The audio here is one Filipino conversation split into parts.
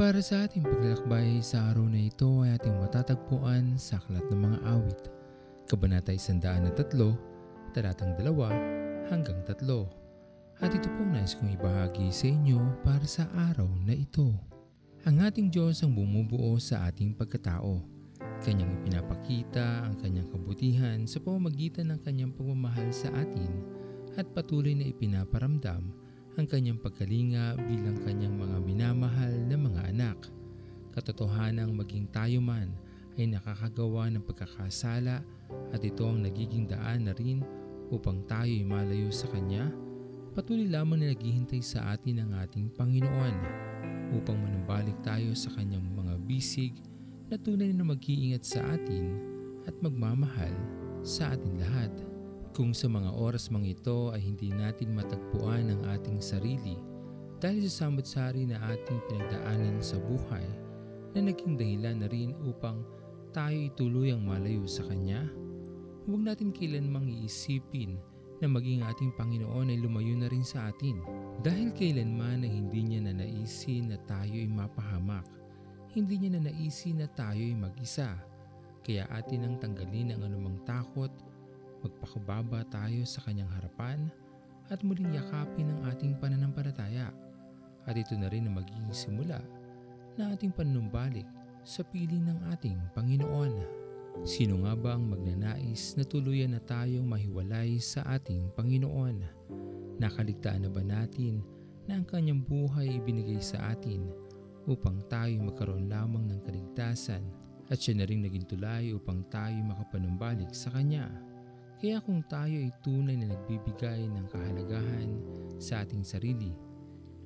Para sa ating paglalakbay sa araw na ito ay ating matatagpuan sa Aklat ng Mga Awit, Kabanata 103, talatang 2 hanggang 3. At ito pong nais kong ibahagi sa inyo para sa araw na ito. Ang ating Diyos ang bumubuo sa ating pagkatao. Kanyang ipinapakita ang kanyang kabutihan sa pamamagitan ng kanyang pagmamahal sa atin at patuloy na ipinaparamdam ang kanyang pagkalinga bilang kanyang mga minamahal na mga. Katotohanang maging tayo man ay nakakagawa ng pagkakasala at ito ang nagiging daan na rin upang tayo ay malayo sa Kanya, patuloy lamang na naghihintay sa atin ang ating Panginoon upang manumbalik tayo sa Kanyang mga bisig na tunay na mag-iingat sa atin at magmamahal sa atin lahat. Kung sa mga oras mga ito ay hindi natin matagpuan ang ating sarili dahil sa samot-sari na ating pinagdaanan sa buhay na naging dahilan na rin upang tayo ituluyang malayo sa Kanya, huwag natin kailanmang iisipin na maging ating Panginoon ay lumayo na rin sa atin dahil kailanman na hindi niya na naisin na tayo ay mapahamak. Hindi niya na naisin na tayo ay mag-isa. Kaya atin ang tanggalin ang anumang takot magpakababa tayo sa kanyang harapan at muling yakapin ang ating pananampalataya. At ito na rin ang magiging simula na ating panumbalik sa piling ng ating Panginoon. Sino nga ba ang magnanais na tuluyan na tayong mahiwalay sa ating Panginoon? Nakaligtaan na ba natin na ang kanyang buhay ibinigay sa atin upang tayo magkaroon lamang ng kaligtasan at siya na rin naging tulay upang tayo makapanumbalik sa Kanya? Kaya kung tayo ay tunay na nagbibigay ng kahalagahan sa ating sarili,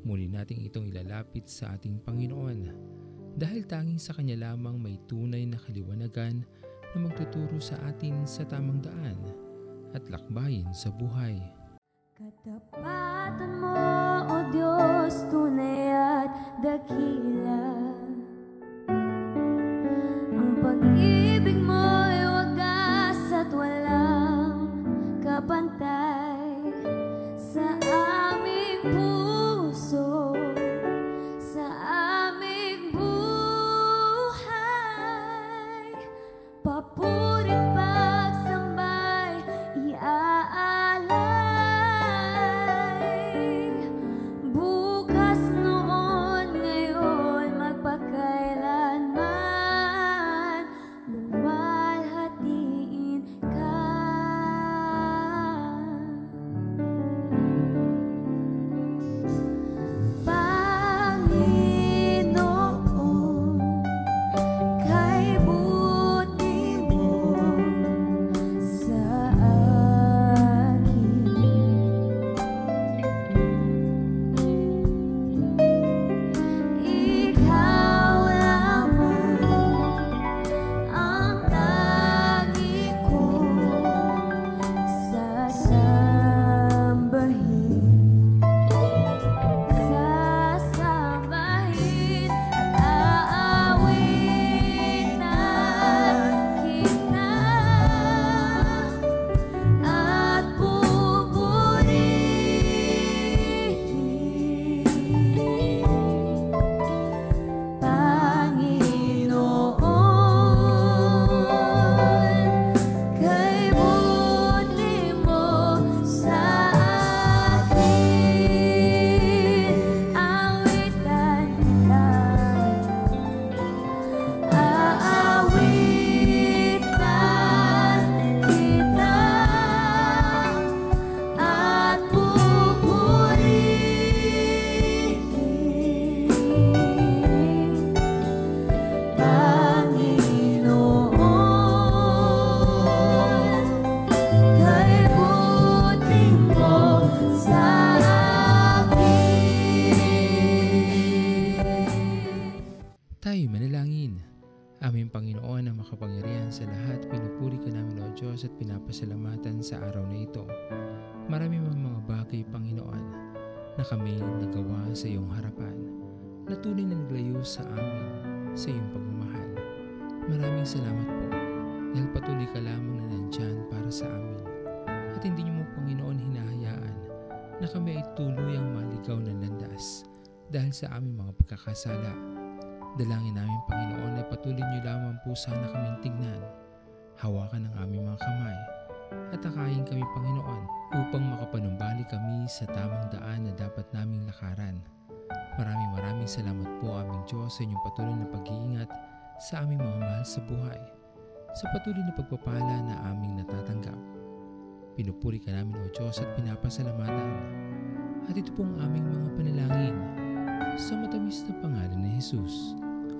muli nating itong ilalapit sa ating Panginoon dahil tanging sa Kanya lamang may tunay na kaliwanagan na magtuturo sa atin sa tamang daan at lakbayin sa buhay. Katapatan Panginoon na makapangyarihan sa lahat, pinupuri ka namin o Diyos at pinapasalamatan sa araw na ito. Marami mang mga bagay, Panginoon, na kami nagawa sa iyong harapan, na tunay na naglayo sa amin sa iyong pagmamahal. Maraming salamat po dahil patuloy ka lamang na nandyan para sa amin. At hindi niyo mo, Panginoon, hinahayaan na kami ay tuluyang maligaw ng landas dahil sa aming mga pagkakasala Dalangin namin Panginoon ay patuloy niyo lamang po sana kaming tingnan. Hawakan ang aming mga kamay at akayin kami Panginoon upang makapanumbalik kami sa tamang daan na dapat naming lakaran. Maraming maraming salamat po aming Diyos sa inyong patuloy na pag-iingat sa aming mga mahal sa buhay. Sa patuloy na pagpapala na aming natatanggap. Pinupuri ka namin o Diyos at pinapasalamatan. At ito po ang aming mga panalangin sa matamis na pangalan ni Jesus.